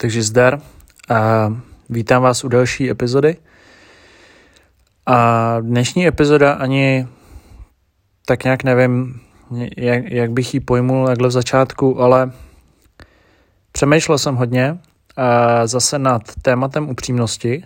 Takže zdar a vítám vás u další epizody. A dnešní epizoda ani tak nějak nevím, jak, jak bych ji pojmul takhle v začátku, ale přemýšlel jsem hodně a zase nad tématem upřímnosti.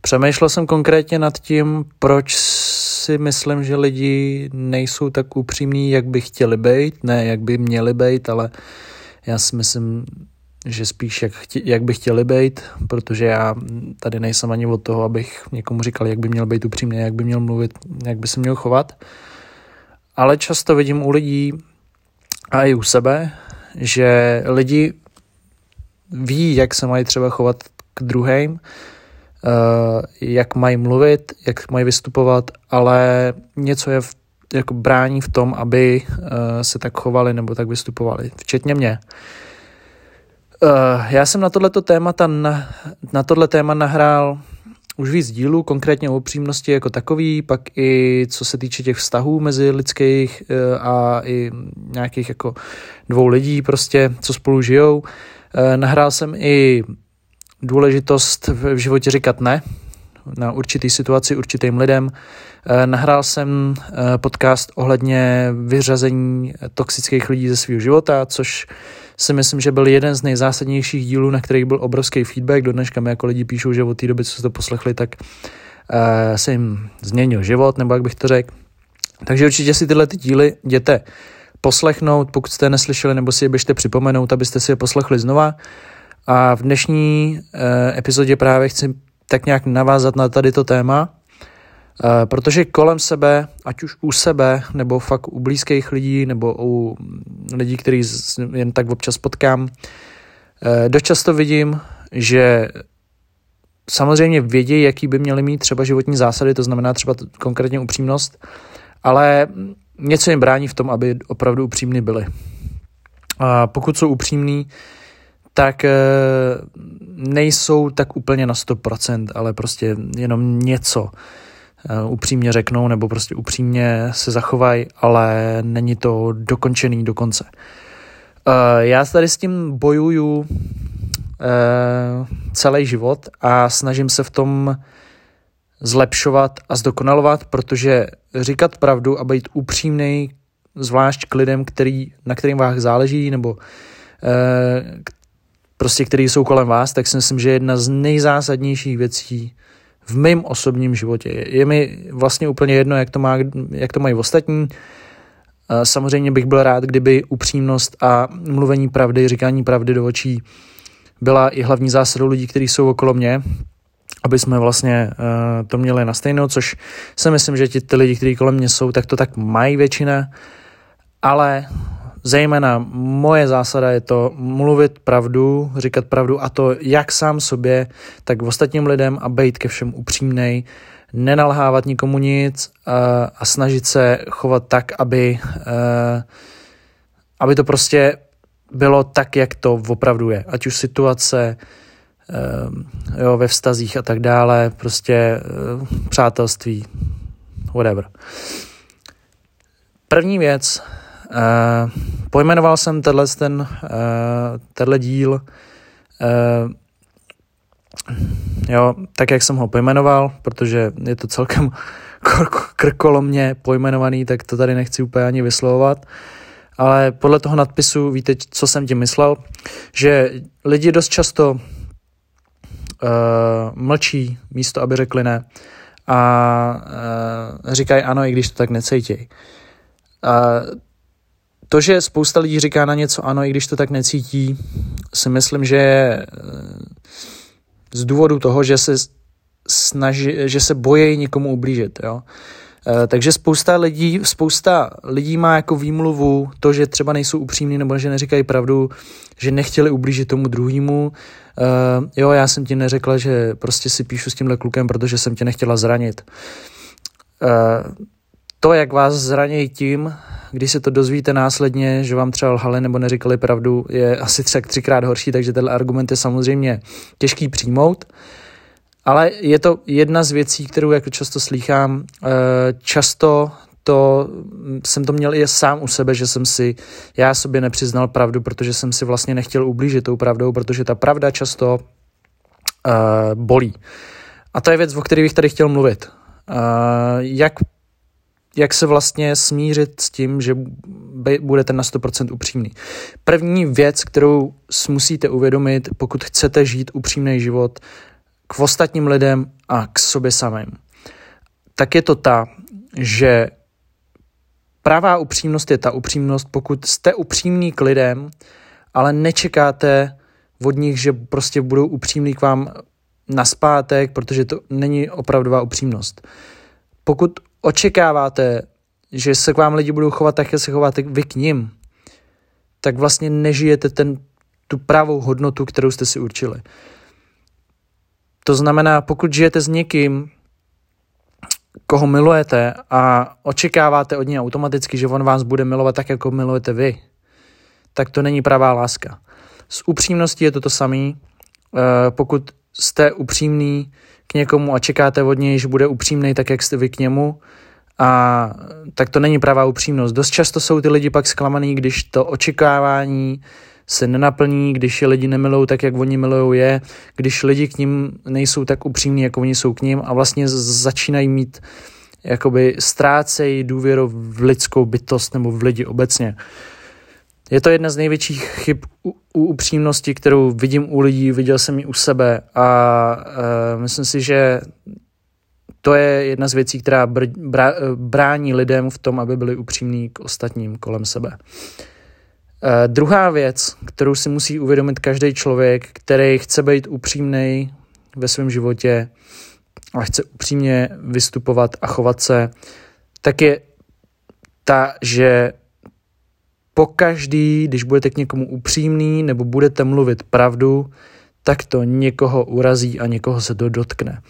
Přemýšlel jsem konkrétně nad tím, proč si myslím, že lidi nejsou tak upřímní, jak by chtěli být, ne jak by měli být, ale já si myslím, že spíš jak, chtě, jak by chtěli být, protože já tady nejsem ani od toho, abych někomu říkal, jak by měl být upřímný, jak by měl mluvit, jak by se měl chovat. Ale často vidím u lidí a i u sebe, že lidi ví, jak se mají třeba chovat k druhým, eh, jak mají mluvit, jak mají vystupovat, ale něco je v, jako brání v tom, aby eh, se tak chovali nebo tak vystupovali, včetně mě. Uh, já jsem na tohleto témata na, na tohle téma nahrál už víc dílů, konkrétně o upřímnosti jako takový, pak i co se týče těch vztahů mezi lidských uh, a i nějakých jako dvou lidí prostě, co spolu žijou. Uh, nahrál jsem i důležitost v životě říkat ne na určitý situaci určitým lidem. Nahrál jsem podcast ohledně vyřazení toxických lidí ze svého života, což si myslím, že byl jeden z nejzásadnějších dílů, na kterých byl obrovský feedback. Do dneška mi jako lidi píšou, že od té doby, co se to poslechli, tak uh, se jim změnil život, nebo jak bych to řekl. Takže určitě si tyhle ty díly jděte poslechnout, pokud jste je neslyšeli, nebo si je běžte připomenout, abyste si je poslechli znova. A v dnešní uh, epizodě právě chci tak nějak navázat na tady to téma, protože kolem sebe, ať už u sebe, nebo fakt u blízkých lidí, nebo u lidí, který jen tak občas potkám, eh, dost často vidím, že samozřejmě vědí, jaký by měli mít třeba životní zásady, to znamená třeba konkrétně upřímnost, ale něco jim brání v tom, aby opravdu upřímní byli. A pokud jsou upřímní, tak eh, nejsou tak úplně na 100%, ale prostě jenom něco Eh, upřímně řeknou nebo prostě upřímně se zachovají, ale není to dokončený do konce. Eh, já tady s tím bojuju eh, celý život a snažím se v tom zlepšovat a zdokonalovat, protože říkat pravdu a být upřímný, zvlášť k lidem, který, na kterým vás záleží, nebo prostě který jsou kolem vás, tak si myslím, že je jedna z nejzásadnějších věcí v mém osobním životě. Je mi vlastně úplně jedno, jak to, má, jak to mají ostatní. Samozřejmě bych byl rád, kdyby upřímnost a mluvení pravdy, říkání pravdy do očí byla i hlavní zásadou lidí, kteří jsou okolo mě, aby jsme vlastně uh, to měli na stejno, což si myslím, že ti ty lidi, kteří kolem mě jsou, tak to tak mají většina, ale Zejména moje zásada je to mluvit pravdu, říkat pravdu a to jak sám sobě, tak v ostatním lidem a být ke všem upřímnej, nenalhávat nikomu nic a, a snažit se chovat tak, aby, a, aby to prostě bylo tak, jak to opravdu je. Ať už situace, jo, ve vztazích a tak dále, prostě přátelství, whatever. První věc, Uh, pojmenoval jsem tenhle, ten, uh, tenhle díl uh, jo, tak, jak jsem ho pojmenoval, protože je to celkem krkolomně pojmenovaný, tak to tady nechci úplně ani vyslovovat. Ale podle toho nadpisu víte, co jsem tím myslel, že lidi dost často uh, mlčí místo, aby řekli ne a uh, říkají ano, i když to tak necítí. Uh, to, že spousta lidí říká na něco ano, i když to tak necítí, si myslím, že je eh, z důvodu toho, že se snaží, že se bojí někomu ublížit, jo. Eh, takže spousta lidí, spousta lidí má jako výmluvu to, že třeba nejsou upřímní nebo že neříkají pravdu, že nechtěli ublížit tomu druhému. Uh, jo, já jsem ti neřekla, že prostě si píšu s tímhle klukem, protože jsem tě nechtěla zranit. Uh, to, jak vás zranějí tím, když se to dozvíte následně, že vám třeba lhali nebo neříkali pravdu, je asi tři, třikrát horší, takže tenhle argument je samozřejmě těžký přijmout. Ale je to jedna z věcí, kterou jako často slýchám. Eh, často to jsem to měl i sám u sebe, že jsem si já sobě nepřiznal pravdu, protože jsem si vlastně nechtěl ublížit tou pravdou, protože ta pravda často uh, bolí. A to je věc, o které bych tady chtěl mluvit. Uh, jak, jak se vlastně smířit s tím, že budete na 100% upřímný. První věc, kterou musíte uvědomit, pokud chcete žít upřímný život k ostatním lidem a k sobě samým, tak je to ta, že pravá upřímnost je ta upřímnost, pokud jste upřímní k lidem, ale nečekáte od nich, že prostě budou upřímní k vám na zpátek, protože to není opravdová upřímnost. Pokud očekáváte, že se k vám lidi budou chovat tak, jak se chováte vy k ním, tak vlastně nežijete ten, tu pravou hodnotu, kterou jste si určili. To znamená, pokud žijete s někým, koho milujete a očekáváte od něj automaticky, že on vás bude milovat tak, jako milujete vy, tak to není pravá láska. S upřímností je to to samé. Eh, pokud jste upřímný k někomu a čekáte od něj, že bude upřímný tak, jak jste vy k němu, a tak to není pravá upřímnost. Dost často jsou ty lidi pak zklamaný, když to očekávání se nenaplní, když je lidi nemilou tak, jak oni milují je, když lidi k ním nejsou tak upřímní, jako oni jsou k ním a vlastně začínají mít jakoby ztrácejí důvěru v lidskou bytost nebo v lidi obecně. Je to jedna z největších chyb u, u upřímnosti, kterou vidím u lidí, viděl jsem ji u sebe a uh, myslím si, že to je jedna z věcí, která br, br, brání lidem v tom, aby byli upřímní k ostatním kolem sebe. Uh, druhá věc, kterou si musí uvědomit každý člověk, který chce být upřímný ve svém životě a chce upřímně vystupovat a chovat se, tak je ta, že pokaždý, když budete k někomu upřímný nebo budete mluvit pravdu, tak to někoho urazí a někoho se to dotkne.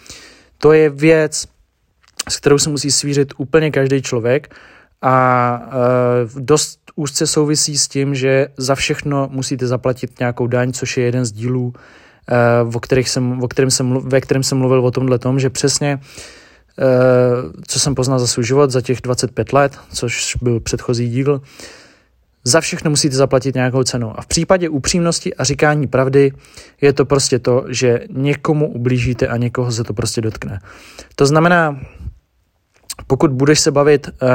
To je věc, s kterou se musí svířit úplně každý člověk a e, dost úzce souvisí s tím, že za všechno musíte zaplatit nějakou daň, což je jeden z dílů, e, o, kterých jsem, o kterém jsem, ve kterém jsem mluvil o tomhle tom, že přesně e, co jsem poznal za svůj život za těch 25 let, což byl předchozí díl, za všechno musíte zaplatit nějakou cenu. A v případě upřímnosti a říkání pravdy je to prostě to, že někomu ublížíte a někoho se to prostě dotkne. To znamená, pokud budeš se bavit uh,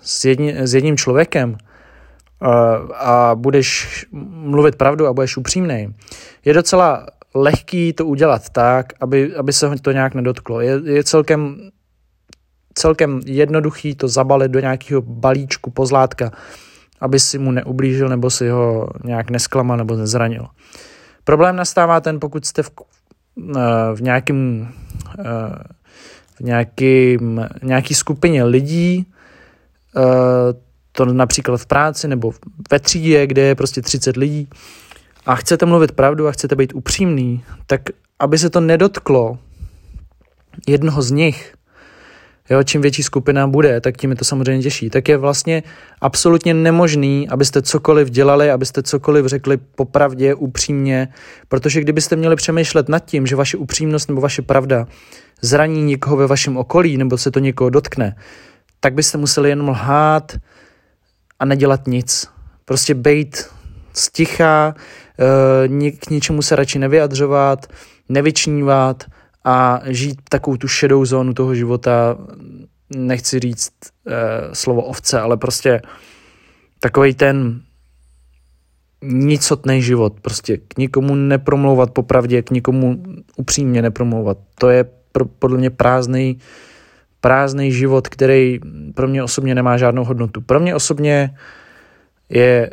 s, jedni, s jedním člověkem uh, a budeš mluvit pravdu a budeš upřímný, je docela lehký to udělat tak, aby, aby se to nějak nedotklo. Je, je celkem, celkem jednoduchý to zabalit do nějakého balíčku pozlátka, aby si mu neublížil nebo si ho nějak nesklamal nebo nezranil. Problém nastává ten, pokud jste v, eh, v nějakým v nějakým, nějaký skupině lidí, eh, to například v práci nebo ve třídě, kde je prostě 30 lidí a chcete mluvit pravdu a chcete být upřímný, tak aby se to nedotklo jednoho z nich, jo, čím větší skupina bude, tak tím je to samozřejmě těžší. Tak je vlastně absolutně nemožný, abyste cokoliv dělali, abyste cokoliv řekli popravdě, upřímně, protože kdybyste měli přemýšlet nad tím, že vaše upřímnost nebo vaše pravda zraní někoho ve vašem okolí nebo se to někoho dotkne, tak byste museli jen lhát a nedělat nic. Prostě bejt sticha, eh, k ničemu se radši nevyjadřovat, nevyčnívat a žít takovou tu šedou zónu toho života, nechci říct uh, slovo ovce, ale prostě takový ten nicotný život, prostě k nikomu nepromlouvat popravdě, k nikomu upřímně nepromlouvat. To je pro, podle mě prázdný, prázdný život, který pro mě osobně nemá žádnou hodnotu. Pro mě osobně je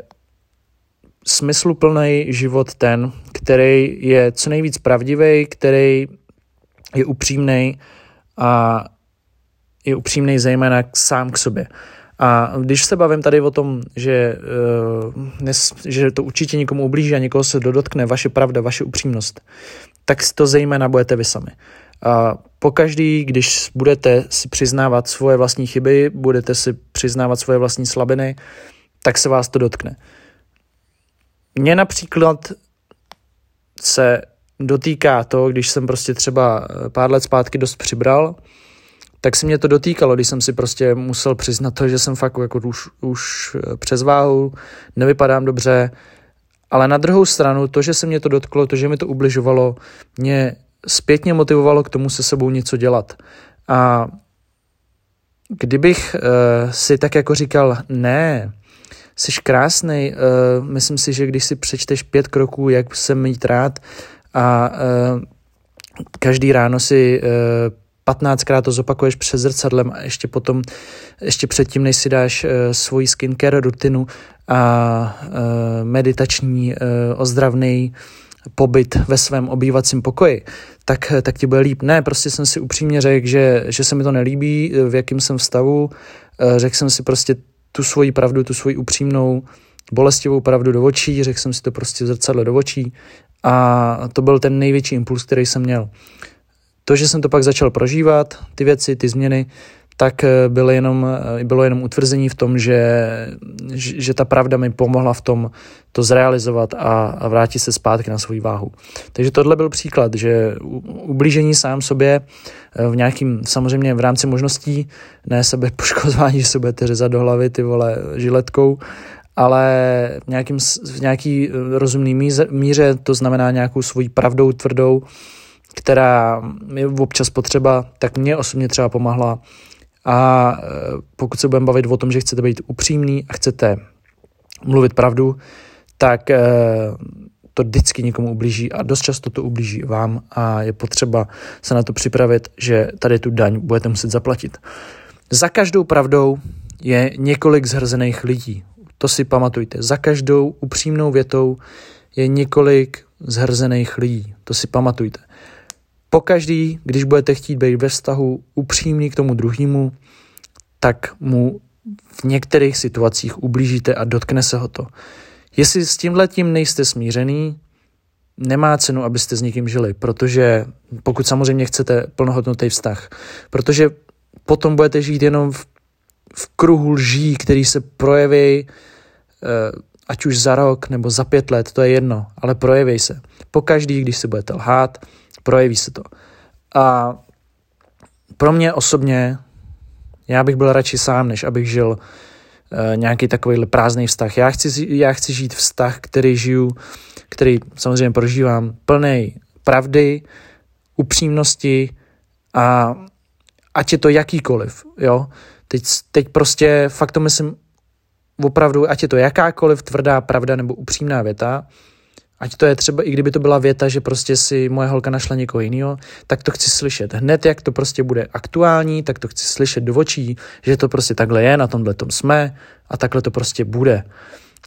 smysluplný život ten, který je co nejvíc pravdivý, který je upřímný a je upřímný zejména sám k sobě. A když se bavím tady o tom, že, uh, nes, že to určitě někomu ublíží a někoho se dotkne vaše pravda, vaše upřímnost, tak to zejména budete vy sami. A pokaždý, když budete si přiznávat svoje vlastní chyby, budete si přiznávat svoje vlastní slabiny, tak se vás to dotkne. Mně například se dotýká to, když jsem prostě třeba pár let zpátky dost přibral, tak se mě to dotýkalo, když jsem si prostě musel přiznat to, že jsem fakt jako už, už přes váhu, nevypadám dobře, ale na druhou stranu to, že se mě to dotklo, to, že mi to ubližovalo, mě zpětně motivovalo k tomu se sebou něco dělat. A kdybych uh, si tak jako říkal, ne, jsi krásný, uh, myslím si, že když si přečteš pět kroků, jak se mít rád a uh, každý ráno si uh, 15krát to zopakuješ před zrcadlem a ještě potom, ještě předtím, než si dáš uh, svoji skincare rutinu a uh, meditační, uh, ozdravný pobyt ve svém obývacím pokoji, tak, tak ti bude líp. Ne, prostě jsem si upřímně řekl, že, že se mi to nelíbí, v jakém jsem stavu. Řekl jsem si prostě tu svoji pravdu, tu svoji upřímnou, bolestivou pravdu do očí, řekl jsem si to prostě v zrcadle do očí a to byl ten největší impuls, který jsem měl. To, že jsem to pak začal prožívat, ty věci, ty změny, tak eh, bylo jenom, eh, bylo jenom utvrzení v tom, že, že ta pravda mi pomohla v tom to zrealizovat a, a vrátit se zpátky na svou váhu. Takže tohle byl příklad, že ublížení sám sobě eh, v nějakým, samozřejmě v rámci možností, ne sebe poškozování, že se budete řezat do hlavy ty vole žiletkou, ale v, nějakým, v nějaký rozumný míře, míře, to znamená nějakou svojí pravdou tvrdou, která je občas potřeba, tak mě osobně třeba pomáhla a e, pokud se budeme bavit o tom, že chcete být upřímný a chcete mluvit pravdu, tak e, to vždycky někomu ublíží a dost často to ublíží vám a je potřeba se na to připravit, že tady tu daň budete muset zaplatit. Za každou pravdou je několik zhrzených lidí. To si pamatujte. Za každou upřímnou větou je několik zhrzených lidí. To si pamatujte. Pokaždý, když budete chtít být ve vztahu upřímný k tomu druhému, tak mu v některých situacích ublížíte a dotkne se ho to. Jestli s tímhle tím nejste smířený, nemá cenu, abyste s někým žili, protože pokud samozřejmě chcete plnohodnotný vztah, protože potom budete žít jenom v, v kruhu lží, který se projeví, eh, ať už za rok nebo za pět let, to je jedno, ale projeví se. Pokaždý, když se budete lhát, projeví se to. A pro mě osobně, já bych byl radši sám, než abych žil uh, nějaký takový prázdný vztah. Já chci, já chci žít vztah, který žiju, který samozřejmě prožívám, plný pravdy, upřímnosti a ať je to jakýkoliv, jo. Teď, teď prostě fakt to myslím opravdu, ať je to jakákoliv tvrdá pravda nebo upřímná věta, Ať to je třeba, i kdyby to byla věta, že prostě si moje holka našla někoho jiného, tak to chci slyšet. Hned, jak to prostě bude aktuální, tak to chci slyšet do očí, že to prostě takhle je, na tomhle tom jsme a takhle to prostě bude.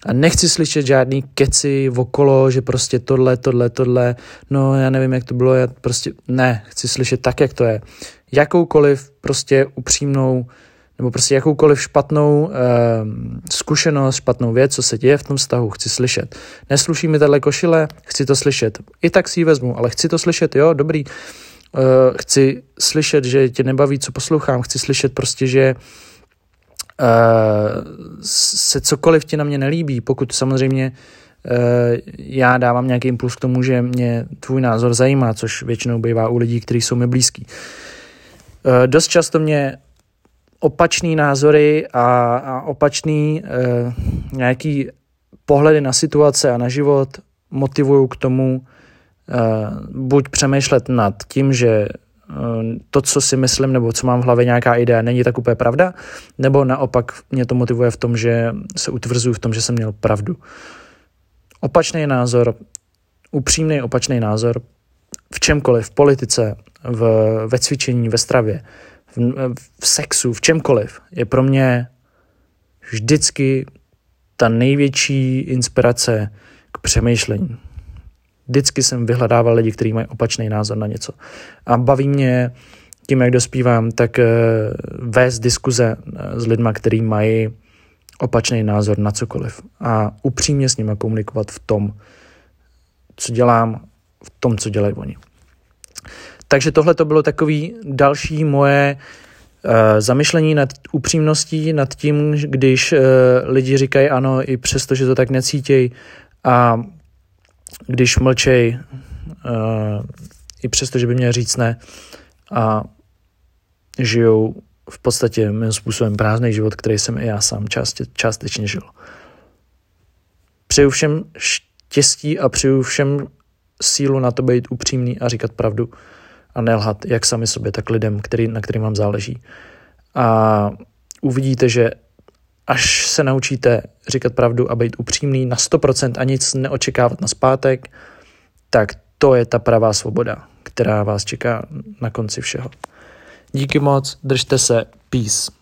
A nechci slyšet žádný keci okolo, že prostě tohle, tohle, tohle, no já nevím, jak to bylo, já prostě ne, chci slyšet tak, jak to je. Jakoukoliv prostě upřímnou nebo prostě jakoukoliv špatnou eh, zkušenost, špatnou věc, co se děje v tom vztahu, chci slyšet. Nesluší mi tahle košile, chci to slyšet. I tak si ji vezmu, ale chci to slyšet, jo, dobrý. Eh, chci slyšet, že tě nebaví, co poslouchám, chci slyšet prostě, že eh, se cokoliv ti na mě nelíbí, pokud samozřejmě eh, já dávám nějaký impuls k tomu, že mě tvůj názor zajímá, což většinou bývá u lidí, kteří jsou mi blízký. Dost často mě opačný názory a, a opačný e, nějaký pohledy na situace a na život motivují k tomu e, buď přemýšlet nad tím, že e, to, co si myslím, nebo co mám v hlavě nějaká idea, není tak úplně pravda, nebo naopak mě to motivuje v tom, že se utvrzuju v tom, že jsem měl pravdu. Opačný názor, upřímný opačný názor v čemkoliv, v politice, v, ve cvičení, ve stravě, v, v sexu, v čemkoliv, je pro mě vždycky ta největší inspirace k přemýšlení. Vždycky jsem vyhledával lidi, kteří mají opačný názor na něco. A baví mě tím, jak dospívám, tak uh, vést diskuze eh, s lidmi, kteří mají opačný názor na cokoliv. A upřímně s nimi komunikovat v tom, co dělám, v tom, co dělají oni. Takže tohle to bylo takový další moje uh, zamyšlení nad upřímností, nad tím, když uh, lidi říkají ano, i přesto, že to tak necítějí a když mlčej, uh, i přesto, že by měl říct ne. A žijou v podstatě mým způsobem prázdný život, který jsem i já sám částě, částečně žil. Přeju všem štěstí a přeju všem sílu na to být upřímný a říkat pravdu a nelhat jak sami sobě, tak lidem, který, na kterým vám záleží. A uvidíte, že až se naučíte říkat pravdu a být upřímný na 100% a nic neočekávat na zpátek, tak to je ta pravá svoboda, která vás čeká na konci všeho. Díky moc, držte se, peace.